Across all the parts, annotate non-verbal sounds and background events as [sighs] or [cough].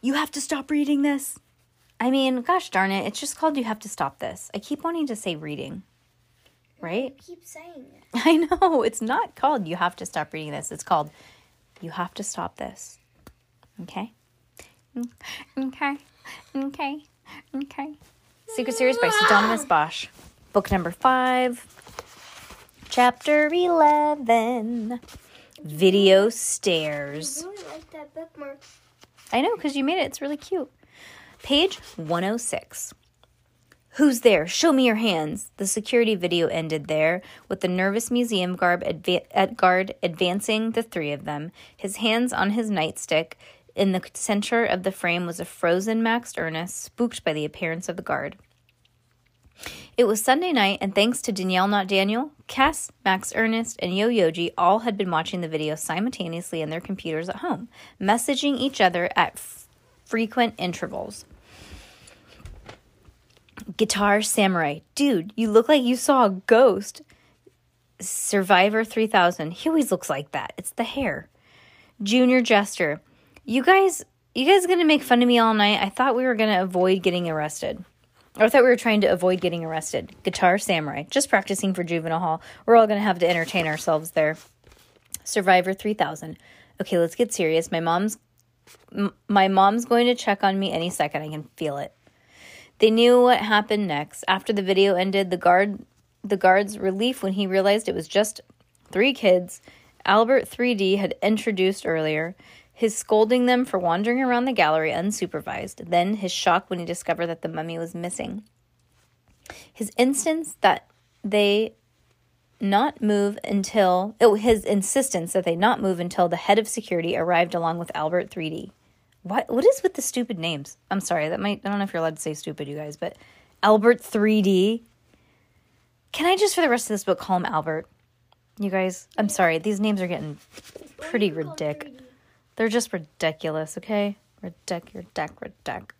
You have to stop reading this. I mean, gosh darn it, it's just called You Have to Stop This. I keep wanting to say reading, right? I Keep saying it. [laughs] I know, it's not called You Have to Stop Reading This. It's called You Have to Stop This. Okay? Mm, Okay. Okay. Okay. Secret Series by Pseudonymous Bosch. Book number five. Chapter 11. Video Stairs. I really like that bookmark. I know, because you made it. It's really cute. Page 106. Who's there? Show me your hands. The security video ended there, with the nervous museum guard, adva- guard advancing the three of them, his hands on his nightstick. In the center of the frame was a frozen Max Ernest, spooked by the appearance of the guard. It was Sunday night, and thanks to Danielle Not Daniel, Cass, Max Ernest, and Yo Yoji all had been watching the video simultaneously in their computers at home, messaging each other at f- frequent intervals. Guitar Samurai, dude, you look like you saw a ghost. Survivor 3000, he always looks like that. It's the hair. Junior Jester, you guys, you guys gonna make fun of me all night? I thought we were gonna avoid getting arrested. I thought we were trying to avoid getting arrested. Guitar Samurai, just practicing for juvenile hall. We're all going to have to entertain ourselves there. Survivor 3000. Okay, let's get serious. My mom's m- my mom's going to check on me any second. I can feel it. They knew what happened next. After the video ended, the guard the guard's relief when he realized it was just three kids Albert 3D had introduced earlier, his scolding them for wandering around the gallery unsupervised, then his shock when he discovered that the mummy was missing. His instance that they not move until oh his insistence that they not move until the head of security arrived along with Albert 3D. What what is with the stupid names? I'm sorry, that might I don't know if you're allowed to say stupid, you guys, but Albert 3D. Can I just for the rest of this book call him Albert? You guys, I'm sorry, these names are getting pretty ridiculous. They're just ridiculous, okay? Ridic, ridic, ridic.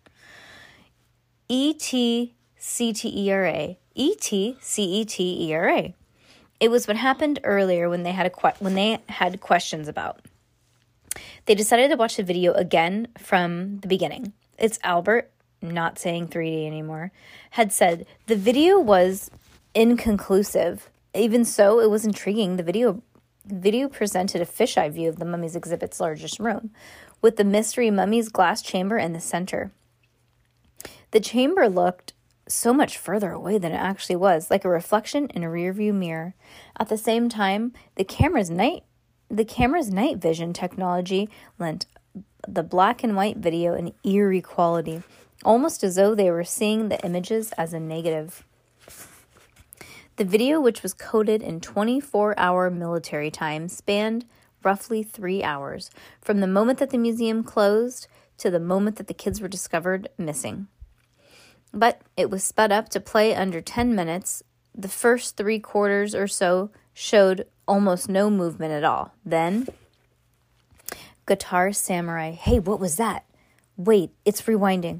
E T C T E R A. E T C E T E R A. It was what happened earlier when they had a que- when they had questions about. They decided to watch the video again from the beginning. It's Albert, not saying 3D anymore, had said the video was inconclusive. Even so, it was intriguing. The video video presented a fisheye view of the mummy's exhibit's largest room, with the mystery mummy's glass chamber in the center. The chamber looked so much further away than it actually was, like a reflection in a rearview mirror. At the same time, the camera's night the camera's night vision technology lent the black and white video an eerie quality, almost as though they were seeing the images as a negative. The video, which was coded in 24 hour military time, spanned roughly three hours, from the moment that the museum closed to the moment that the kids were discovered missing. But it was sped up to play under 10 minutes. The first three quarters or so showed almost no movement at all. Then, Guitar Samurai. Hey, what was that? Wait, it's rewinding.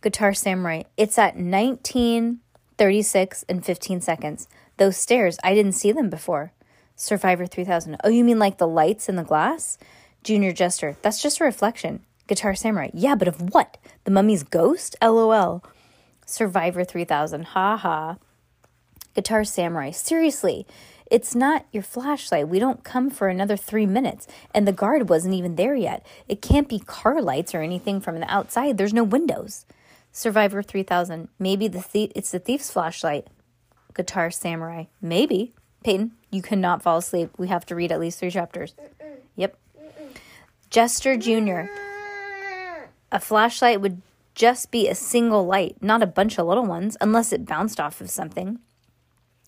Guitar Samurai. It's at 19, 36, and 15 seconds. Those stairs, I didn't see them before. Survivor 3000. Oh, you mean like the lights in the glass? Junior Jester. That's just a reflection. Guitar Samurai. Yeah, but of what? The mummy's ghost? LOL. Survivor 3000. Ha ha. Guitar Samurai. Seriously, it's not your flashlight. We don't come for another three minutes. And the guard wasn't even there yet. It can't be car lights or anything from the outside. There's no windows. Survivor 3000. Maybe the thief, it's the thief's flashlight. Guitar Samurai. Maybe. Peyton, you cannot fall asleep. We have to read at least three chapters. Yep. Jester Jr. A flashlight would just be a single light, not a bunch of little ones, unless it bounced off of something.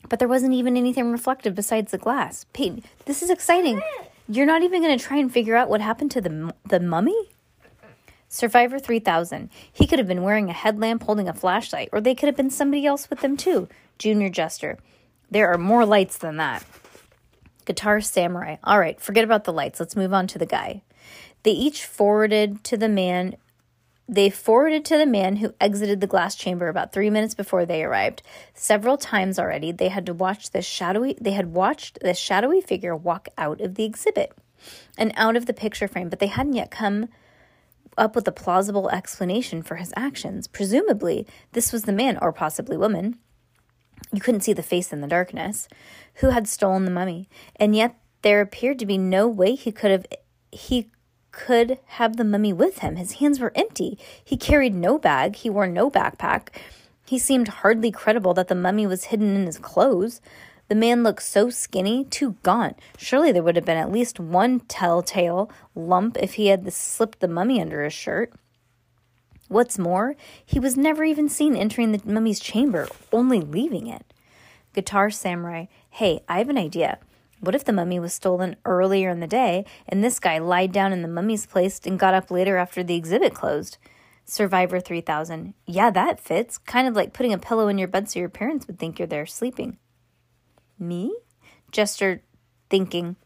But there wasn't even anything reflective besides the glass. Peyton, this is exciting. You're not even going to try and figure out what happened to the the mummy? Survivor 3000. He could have been wearing a headlamp holding a flashlight, or they could have been somebody else with them too. Junior Jester. There are more lights than that. Guitar Samurai. All right, forget about the lights. Let's move on to the guy. They each forwarded to the man they forwarded to the man who exited the glass chamber about three minutes before they arrived. Several times already, they had to watch this shadowy. They had watched this shadowy figure walk out of the exhibit and out of the picture frame, but they hadn't yet come up with a plausible explanation for his actions. Presumably, this was the man, or possibly woman. You couldn't see the face in the darkness, who had stolen the mummy, and yet there appeared to be no way he could have he could have the mummy with him. His hands were empty. He carried no bag, he wore no backpack. He seemed hardly credible that the mummy was hidden in his clothes. The man looked so skinny, too gaunt. Surely there would have been at least one telltale lump if he had slipped the mummy under his shirt. What's more, he was never even seen entering the mummy's chamber, only leaving it. Guitar Samurai, hey, I have an idea. What if the mummy was stolen earlier in the day and this guy lied down in the mummy's place and got up later after the exhibit closed? Survivor 3000. Yeah, that fits. Kind of like putting a pillow in your bed so your parents would think you're there sleeping. Me? Jester thinking.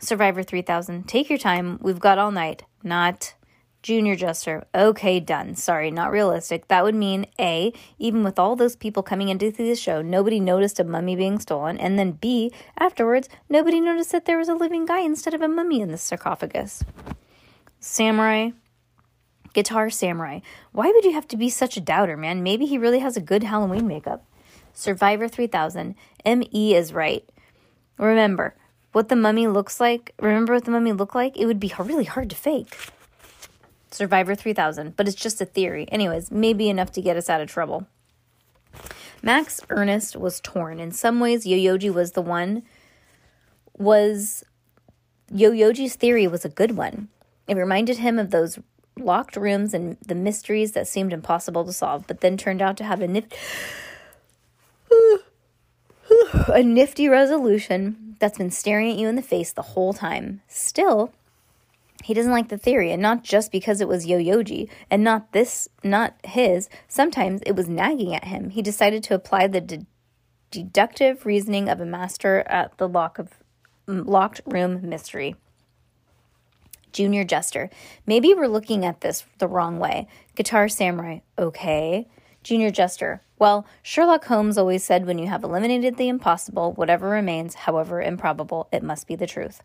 Survivor 3000. Take your time. We've got all night. Not. Junior Jester, okay, done. Sorry, not realistic. That would mean A, even with all those people coming into the show, nobody noticed a mummy being stolen. And then B, afterwards, nobody noticed that there was a living guy instead of a mummy in the sarcophagus. Samurai, Guitar Samurai, why would you have to be such a doubter, man? Maybe he really has a good Halloween makeup. Survivor 3000, ME is right. Remember, what the mummy looks like, remember what the mummy looked like? It would be really hard to fake. Survivor 3000, but it's just a theory. Anyways, maybe enough to get us out of trouble. Max Ernest was torn. In some ways, Yo-Yoji was the one, was, Yo-Yoji's theory was a good one. It reminded him of those locked rooms and the mysteries that seemed impossible to solve, but then turned out to have a [sighs] a nifty resolution that's been staring at you in the face the whole time. Still, he doesn't like the theory, and not just because it was Yo-Yoji, and not this, not his. Sometimes it was nagging at him. He decided to apply the de- deductive reasoning of a master at the lock of locked room mystery. Junior Jester. Maybe we're looking at this the wrong way. Guitar Samurai. Okay. Junior Jester. Well, Sherlock Holmes always said when you have eliminated the impossible, whatever remains, however improbable, it must be the truth.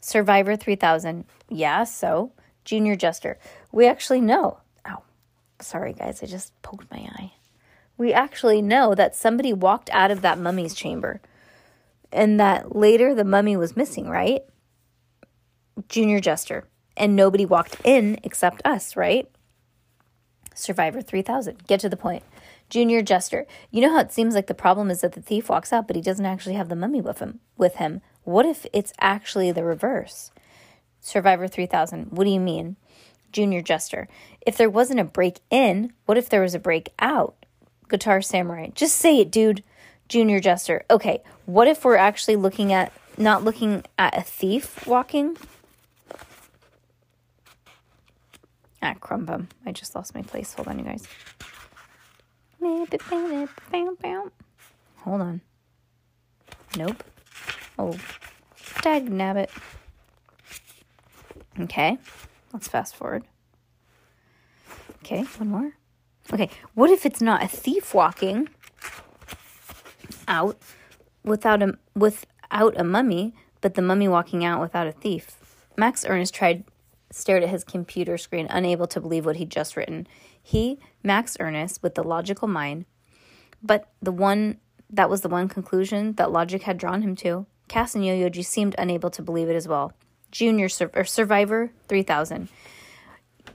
Survivor 3000. Yeah, so. Junior Jester. We actually know. Oh, Sorry, guys, I just poked my eye. We actually know that somebody walked out of that mummy's chamber and that later the mummy was missing, right? Junior Jester. And nobody walked in except us, right? Survivor 3000. Get to the point. Junior Jester. You know how it seems like the problem is that the thief walks out, but he doesn't actually have the mummy with him. With him. What if it's actually the reverse? Survivor 3000. What do you mean? Junior Jester. If there wasn't a break in, what if there was a break out? Guitar Samurai. Just say it, dude. Junior Jester. Okay, what if we're actually looking at, not looking at a thief walking? Ah, crumbum. I just lost my place. Hold on, you guys. Hold on. Nope. Oh, dag nabbit. Okay, let's fast forward. Okay, one more. Okay, what if it's not a thief walking out without a without a mummy, but the mummy walking out without a thief? Max Ernest tried stared at his computer screen, unable to believe what he'd just written. He, Max Ernest, with the logical mind, but the one that was the one conclusion that logic had drawn him to. Cass and Yo-Yoji seemed unable to believe it as well. Junior Sur- or Survivor 3000.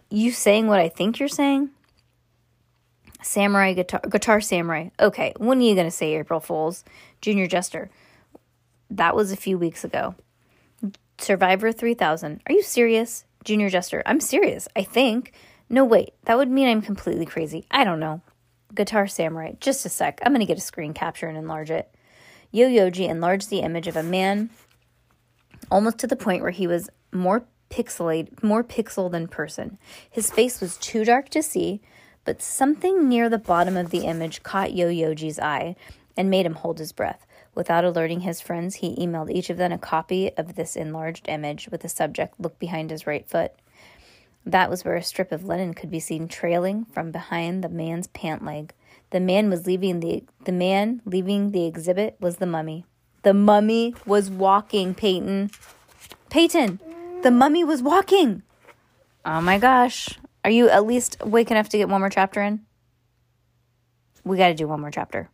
You saying what I think you're saying? Samurai guitar, guitar samurai. Okay, when are you gonna say April Fools? Junior Jester. That was a few weeks ago. Survivor 3000. Are you serious? Junior Jester. I'm serious. I think. No, wait. That would mean I'm completely crazy. I don't know. Guitar Samurai. Just a sec. I'm gonna get a screen capture and enlarge it. Yo-Yoji enlarged the image of a man almost to the point where he was more pixelate, more pixel than person. His face was too dark to see, but something near the bottom of the image caught Yo Yoji's eye and made him hold his breath. Without alerting his friends, he emailed each of them a copy of this enlarged image with the subject look behind his right foot. That was where a strip of linen could be seen trailing from behind the man's pant leg. The man was leaving the the man leaving the exhibit was the mummy. The mummy was walking, Peyton. Peyton, the mummy was walking. Oh my gosh. Are you at least awake enough to get one more chapter in? We got to do one more chapter.